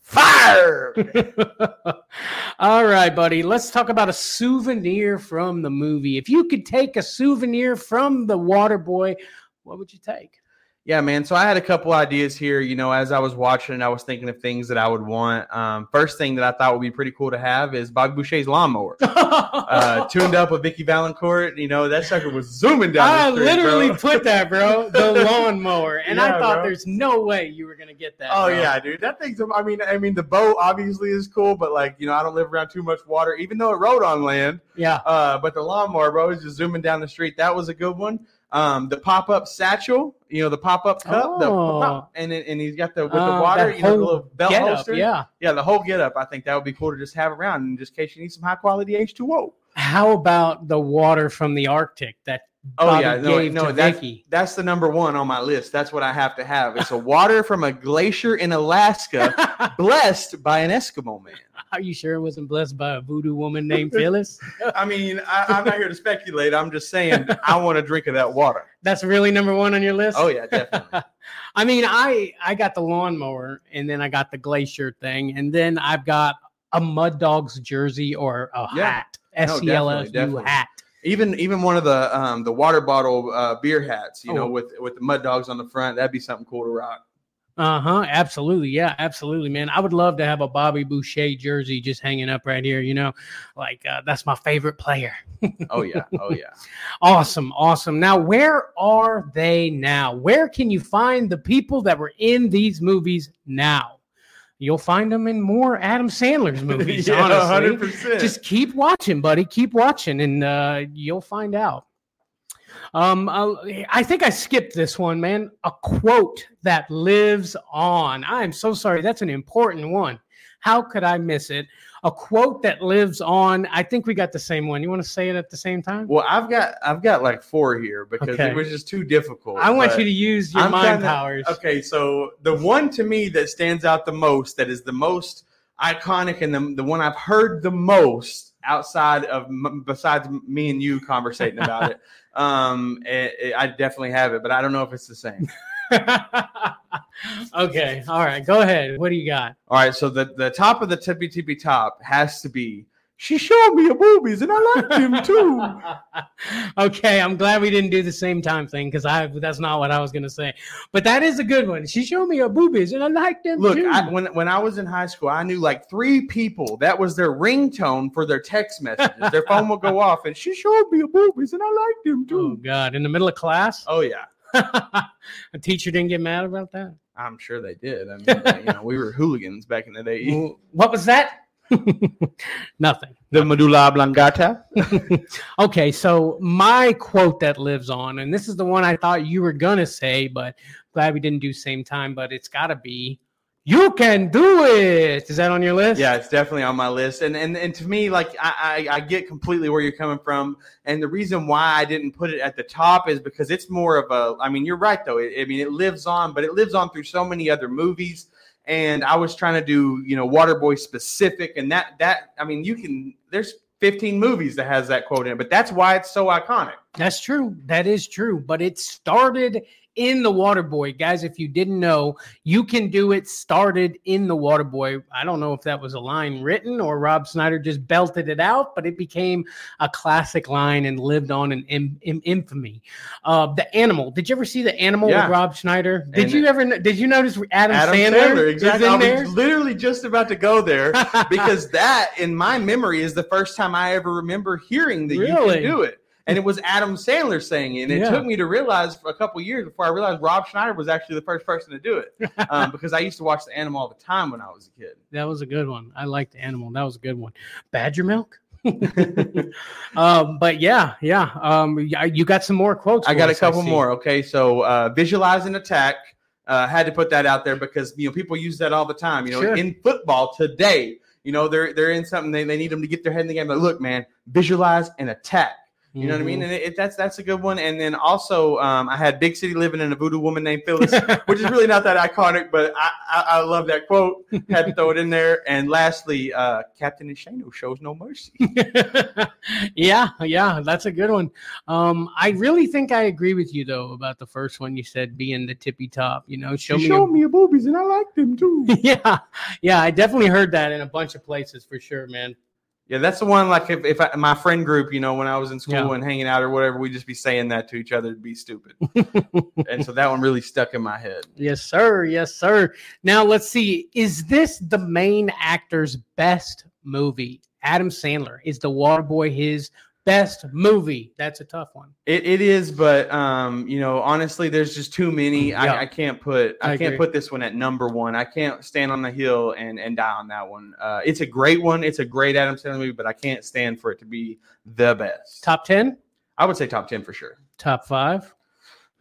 Fired. <laughs> All right, buddy. Let's talk about a souvenir from the movie. If you could take a souvenir from the Water Boy, what would you take? Yeah, man. So I had a couple ideas here. You know, as I was watching, I was thinking of things that I would want. Um, first thing that I thought would be pretty cool to have is Bob Boucher's lawnmower, <laughs> uh, tuned up with Vicki Vallencourt. You know, that sucker was zooming down. I the street, literally bro. put that, bro, the <laughs> lawnmower, and I thought bro. there's no way you were gonna get that. Oh bro. yeah, dude. That thing's. I mean, I mean, the boat obviously is cool, but like, you know, I don't live around too much water, even though it rode on land. yeah. Uh, but the lawnmower, bro, is just zooming down the street. That was a good one. Um, the pop up satchel, you know, the pop up cup, Oh. pop, and and he's got the with Uh, the water, you know, the little belt holster. yeah. yeah, the whole get up. I think that would be cool to just have around, in just case you need some high quality H two O. How about the water from the Arctic that Oh Bobby yeah, no, no, that's Vicki? that's the number one on my list. That's what I have to have. It's a water from a glacier in Alaska, <laughs> blessed by an Eskimo man. Are you sure it wasn't blessed by a voodoo woman named Phyllis? <laughs> <laughs> I mean, I, I'm not here to speculate. I'm just saying I want a drink of that water. That's really number one on your list. Oh yeah, definitely. I mean, I I got the lawnmower, and then I got the glacier thing, and then I've got a Mud Dogs jersey or a Yeah. hat, S C L S U hat. Even even one of the um, the water bottle uh, beer hats, you know, Oh. with with the mud dogs on the front, that'd be something cool to rock. Uh huh. Absolutely. Yeah. Absolutely, man. I would love to have a Bobby Boucher jersey just hanging up right here. You know, like uh, that's my favorite player. <laughs> Oh yeah, oh yeah. Awesome. Awesome. Now, where are they now? Where can you find the people that were in these movies now? You'll find them in more Adam Sandler's <laughs> movies. yeah, honestly, hundred percent. just keep watching, buddy. Keep watching, and uh, you'll find out. Um, uh, I think I skipped this one, man. A quote that lives on. I am so sorry. That's an important one. How could I miss it? A quote that lives on. I think we got the same one. You want to say it at the same time? Well, I've got I've got like four here because Okay. it was just too difficult. I want you to use your I'm mind kinda- powers. Okay, so the one to me that stands out the most, that is the most iconic, and the, the one I've heard the most outside of besides me and you conversating about it, <laughs> um, it, it- I definitely have it, but I don't know if it's the same. <laughs> okay. All right. Go ahead. What do you got? All right, so the the top of the tippy tippy top has to be. She showed me her boobies, and I liked them too. <laughs> okay, I'm glad we didn't do the same time thing because I that's not what I was gonna say. But that is a good one. She showed me her boobies and I liked them Look, too. I, when when I was in high school, I knew like three people that was their ringtone for their text messages. Their phone would go <laughs> off, and she showed me her boobies, and I liked them too. oh. God! In the middle of class, Oh yeah, <laughs> a teacher didn't get mad about that. I'm sure they did. I mean, you know, we were hooligans back in the day. <laughs> What was that? <laughs> Nothing. The medulla oblongata. okay, so my quote that lives on, and this is the one I thought you were gonna say, but glad we didn't do same time. But it's got to be, "You can do it. Is that on your list? Yeah, it's definitely on my list. And and and to me, like I, I I get completely where you're coming from. And the reason why I didn't put it at the top is because it's more of a. I mean, you're right though. It, I mean, it lives on, but it lives on through so many other movies. And I was trying to do you know Waterboy specific, and that that I mean, you can. There's 15 movies that has that quote in it, but that's why it's so iconic. That's true. That is true. But it started in the Waterboy, guys. If you didn't know, you can do it. Started in the Waterboy. I don't know if that was a line written or Rob Schneider just belted it out, but it became a classic line and lived on in, in, in infamy. Uh, the Animal. Did you ever see the Animal Yeah. with Rob Schneider? Did And you ever? Did you notice Adam, Adam Sandler, Sandler, is exactly. in I there? literally just about to go there <laughs> because that, in my memory, is the first time I ever remember hearing that you can do it. And it was Adam Sandler saying it. And it Yeah. took me to realize for a couple years before I realized Rob Schneider was actually the first person to do it. <laughs> Um, because I used to watch the animal all the time when I was a kid. That was a good one. I liked the animal. That was a good one. Badger milk. <laughs> um, but yeah, yeah. Um, you got some more quotes. I got a couple more. Okay, so uh, visualize an attack. Uh, had to put that out there because you know people use that all the time. You know, Sure. in football today, you know they're they're in something they, they need them to get their head in the game. But look, man, visualize an attack. You know what I mean? Mhm. And it, it, that's that's a good one. And then also, um, I had Big City living in a voodoo woman named Phyllis, <laughs> which is really not that iconic, but I, I, I love that quote. Had to throw it in there. And lastly, uh, Captain Insano shows no mercy. <laughs> yeah, yeah, that's a good one. Um, I really think I agree with you though about the first one. You said being the tippy top. You know, show She me. showed your- me your boobies, and I like them too. <laughs> yeah, yeah, I definitely heard that in a bunch of places for sure, man. Yeah, that's the one. Like if, if I, my friend group, you know, when I was in school Yeah. and hanging out or whatever, we'd just be saying that to each other to be stupid. <laughs> and so that one really stuck in my head. Yes, sir. Yes, sir. Now let's see. Is this the main actor's best movie? Adam Sandler is the Waterboy his best movie. That's a tough one. It, it is, but um, you know, honestly, there's just too many. Yeah. I, I can't put I, I can't agree. put this one at number one. I can't stand on the hill and and die on that one. Uh, it's a great one. It's a great Adam Sandler movie, but I can't stand for it to be the best. Top ten, I would say top ten for sure. top five.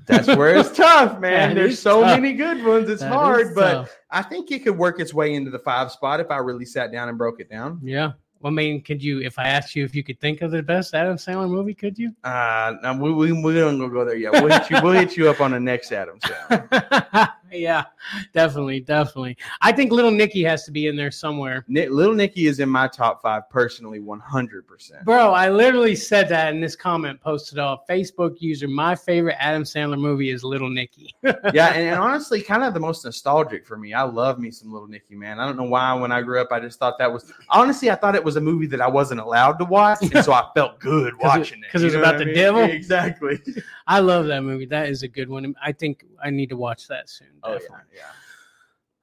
That's where it's <laughs> tough, man. That There's so tough. many good ones. It's That hard, but tough. I think it could work its way into the five spot if I really sat down and broke it down. yeah. Well, I mean, could you? If I asked you if you could think of the best Adam Sandler movie, could you? Uh, no, we, we, we don't go go there yet. We'll hit you. We'll hit you up on the next Adam Sandler. <laughs> yeah, definitely, definitely. I think Little Nicky has to be in there somewhere. Nick, Little Nicky is in my top five personally, one hundred percent. Bro, I literally said that in this comment posted off Facebook user. My favorite Adam Sandler movie is Little Nicky. <laughs> Yeah, and, and honestly, kind of the most nostalgic for me. I love me some Little Nicky, man. I don't know why. When I grew up, I just thought that was honestly, I thought it was a movie that I wasn't allowed to watch, and so I <laughs> felt good watching it- because it. was about the I mean? devil? <laughs> Exactly. I love that movie. That is a good one. I think I need to watch that soon. Oh yeah, yeah.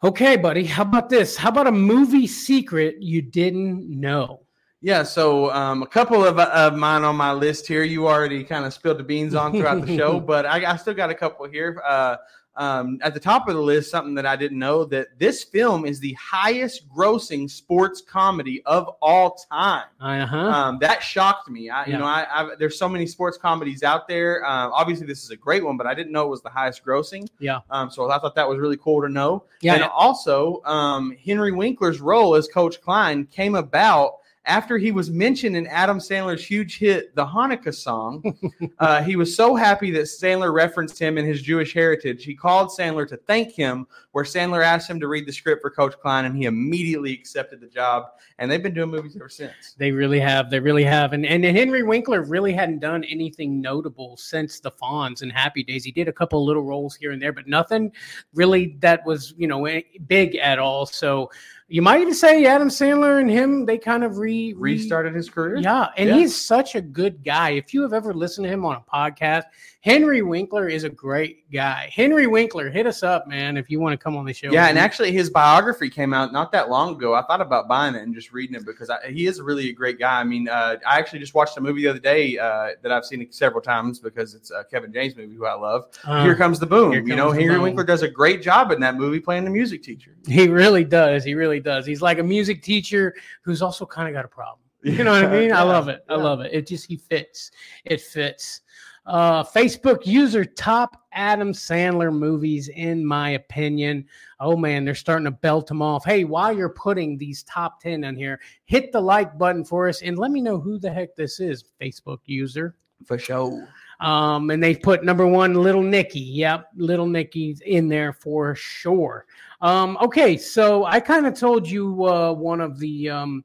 Okay, buddy. How about this? How about a movie secret you didn't know? Yeah, so um, a couple of, of mine on my list here. You already kind of spilled the beans on throughout the show, <laughs> but I, I still got a couple here. Uh, um, at the top of the list, something that I didn't know that this film is the highest grossing sports comedy of all time. Uh huh. Um, that shocked me. I, Yeah. You know, I, I there's so many sports comedies out there. Um, obviously, this is a great one, but I didn't know it was the highest grossing. Yeah. Um, so I thought that was really cool to know. Yeah. And also, um, Henry Winkler's role as Coach Klein came about after he was mentioned in Adam Sandler's huge hit, the Hanukkah song. <laughs> uh, he was so happy that Sandler referenced him and his Jewish heritage. He called Sandler to thank him, where Sandler asked him to read the script for Coach Klein, and he immediately accepted the job. And they've been doing movies ever since. They really have. They really have. And and Henry Winkler really hadn't done anything notable since the Fonz and Happy Days. He did a couple little roles here and there, but nothing really that was you know eh, big at all. So you might even say Adam Sandler and him they kind of re, re- Restarted his career. Yeah, and Yeah. he's such a good guy. If you have ever listened to him on a podcast, Henry Winkler is a great guy. Henry Winkler, hit us up, man, if you want to come on the show. Yeah, and actually, his biography came out not that long ago. I thought about buying it and just reading it because I, he is really a great guy. I mean, uh, I actually just watched a movie the other day uh, that I've seen several times because it's a Kevin James movie who I love. Uh, Here Comes the Boom. Here you know, Henry Boom. Winkler does a great job in that movie playing the music teacher. he really does. He really does. He's like a music teacher who's also kind of got a problem. You know what I <laughs> mean? I love it. I love it. It just he fits. It fits. Uh, Facebook user top Adam Sandler movies, in my opinion. Oh man, they're starting to belt them off. Hey, while you're putting these top 10 on here, hit the like button for us and let me know who the heck this is, Facebook user. For sure. Um, and they put number one, Little Nicky. Yep, Little Nicky's in there for sure. Um, okay, so I kind of told you uh, one of the um,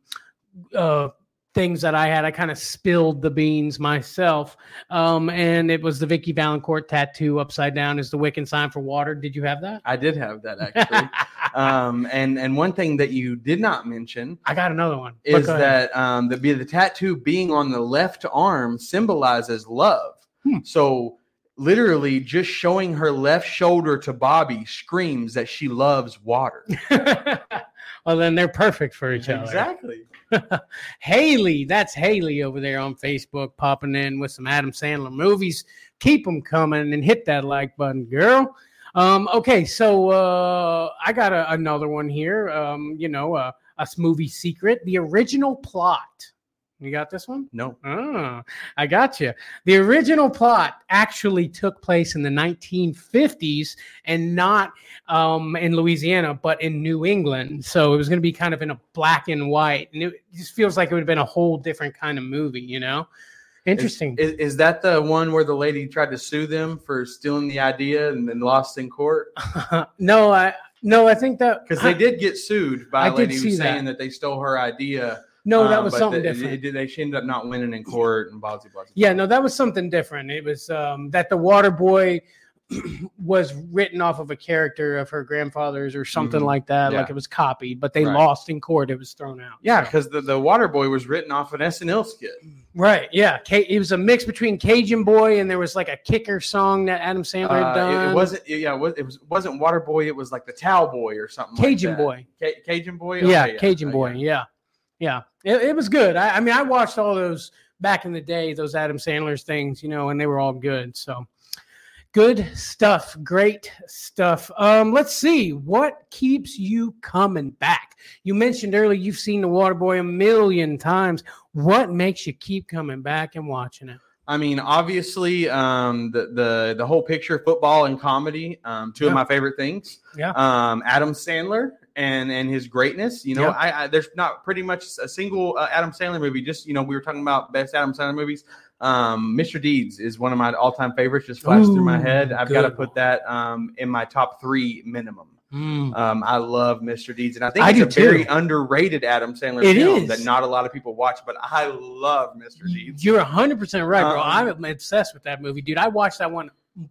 uh, things that I had. I kind of spilled the beans myself. Um, and it was the Vicki Vallencourt tattoo upside down is the Wiccan sign for water. Did you have that? I did have that actually. <laughs> um, and and one thing that you did not mention I got another one. Is that um, the the tattoo being on the left arm symbolizes love. Hmm. So literally, just showing her left shoulder to Bobby screams that she loves water. <laughs> well, then they're perfect for each other. Exactly. <laughs> Haley, that's Haley over there on Facebook popping in with some Adam Sandler movies. Keep them coming and hit that like button, girl. Um, okay, so uh, I got a, another one here. Um, you know, uh, a movie secret, the original plot. You got this one? No. Ah, I got you. The original plot actually took place in the 1950s and not um, in Louisiana, but in New England. So it was going to be kind of in a black and white. And it just feels like it would have been a whole different kind of movie, you know? Interesting. Is, is that the one where the lady tried to sue them for stealing the idea and then lost in court? <laughs> no, I. No, I think that Because they did get sued by I a lady was that. saying that. they stole her idea. No, that um, was something they- different. They, they, she ended up not winning in court and blah blah blah. Yeah, no, that was something different. It was um, that the water boy <clears throat> was written off of a character of her grandfather's or something Mhm. like that. Like it was copied, but they Right. lost in court. It was thrown out. Yeah, So- because the, the Water Boy was written off an SNL skit. right. Yeah, it was a mix between Cajun Boy and there was like a kicker song that Adam Sandler had Uh, done. it, it wasn't. Yeah, it, was, it was wasn't Water Boy. It was like the Towel Boy or something. Cajun like that. Boy. Ca- Cajun Boy. yeah, Okay, Cajun uh, Boy. Yeah, yeah. It, it was good. I, I mean, I watched all those back in the day, those Adam Sandler's things, you know, and they were all good. So good stuff. Great stuff. Um, let's see what keeps you coming back. You mentioned earlier you've seen the Waterboy a million times. What makes you keep coming back and watching it? I mean, obviously, um, the the the whole picture, football and comedy, um, two Yeah. of my favorite things. Yeah. Um, Adam Sandler and and his greatness. You know, Yeah. I, I there's not pretty much a single uh, Adam Sandler movie. Just you know, we were talking about best Adam Sandler movies. Um, Mr. Deeds is one of my all time favorites. Just flashed through my head. I've got to put that um in my top three minimum. Mm. Um, I love Mr. Deeds, and I think I it's a very underrated Adam Sandler It film is. that not a lot of people watch. But I love Mr. Deeds. You're 100% right, bro. Um, I'm obsessed with that movie, dude. I watched that one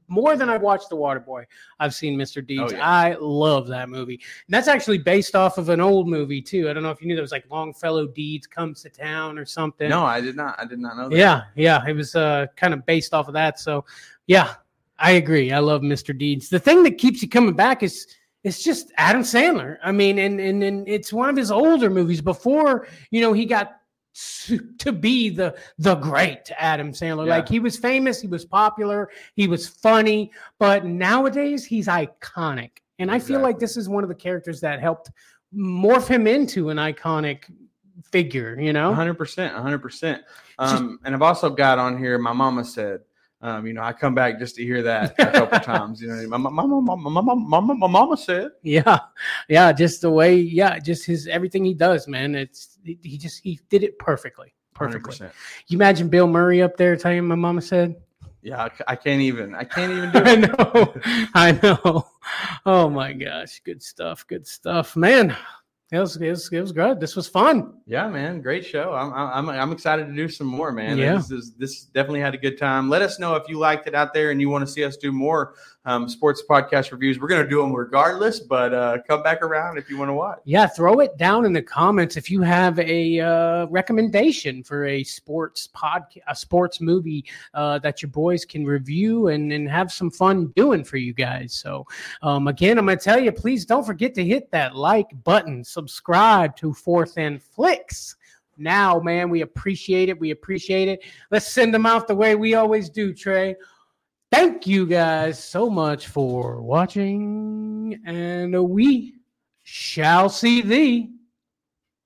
more than I've watched The Waterboy. I've seen Mr. Deeds. Oh, yeah. I love that movie. And that's actually based off of an old movie, too. I don't know if you knew that was like Longfellow Deeds Comes to Town or something. No, I did not. I did not know that. Yeah, yeah. It was uh, kind of based off of that. So, yeah, I agree. I love Mr. Deeds. The thing that keeps you coming back is it's just Adam Sandler. I mean, and and, and it's one of his older movies before you know he got to, be the the great Adam Sandler. Yeah. Like he was famous, he was popular, he was funny, but nowadays he's iconic. And I feel like this is one of the characters that helped morph him into an iconic figure. You know, hundred percent, hundred percent. Um, and I've also got on here. My mama said, um, you know, I come back just to hear that a couple <laughs> times. You know, my my my my my, my, my, mama said. Yeah, yeah, just the way, yeah, just his everything he does, man. It's he just he did it perfectly, perfectly. 100%. You imagine Bill Murray up there telling my mama said, Yeah, I can't even. I can't even do <laughs> "I it. know, I know." Oh my gosh, good stuff, good stuff, man. It was it was it was good. This was fun. Yeah, man, great show. I'm I'm I'm excited to do some more, man. Yeah. This is this definitely had a good time. Let us know if you liked it out there and you want to see us do more um, sports podcast reviews. We're gonna do them regardless, but uh, come back around if you want to watch. Yeah, throw it down in the comments if you have a uh, recommendation for a sports podcast, a sports movie uh, that your boys can review and, and have some fun doing for you guys. So, um, again, I'm going to tell you, please don't forget to hit that like button, subscribe to Fourth and Flex. Now, man, we appreciate it. We appreciate it. Let's send them out the way we always do, Trey. Thank you guys so much for watching, and we shall see thee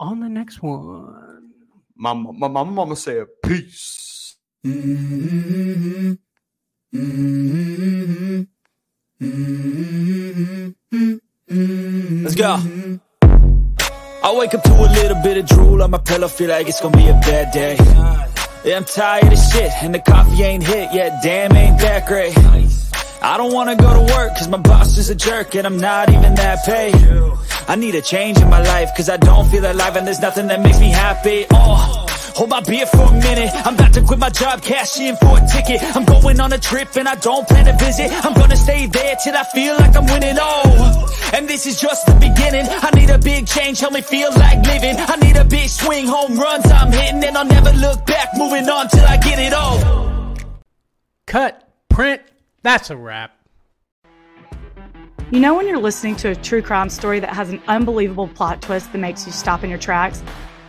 on the next one. My my, my mama said peace. Let's go. I wake up to a little bit of drool on my pillow, feel like it's gonna be a bad day. Yeah, I'm tired of shit, and the coffee ain't hit yet, damn, ain't that great. I don't wanna go to work, cause my boss is a jerk, and I'm not even that paid. I need a change in my life, cause I don't feel alive, and there's nothing that makes me happy. Oh. Hold my beer for a minute. I'm about to quit my job, cash in for a ticket. I'm going on a trip and I don't plan to visit. I'm gonna stay there till I feel like I'm winning. Oh, and this is just the beginning. I need a big change, help me feel like living. I need a big swing, home runs I'm hitting, and I'll never look back. Moving on till I get it all. Cut, print. That's a wrap. You know when you're listening to a true crime story that has an unbelievable plot twist that makes you stop in your tracks?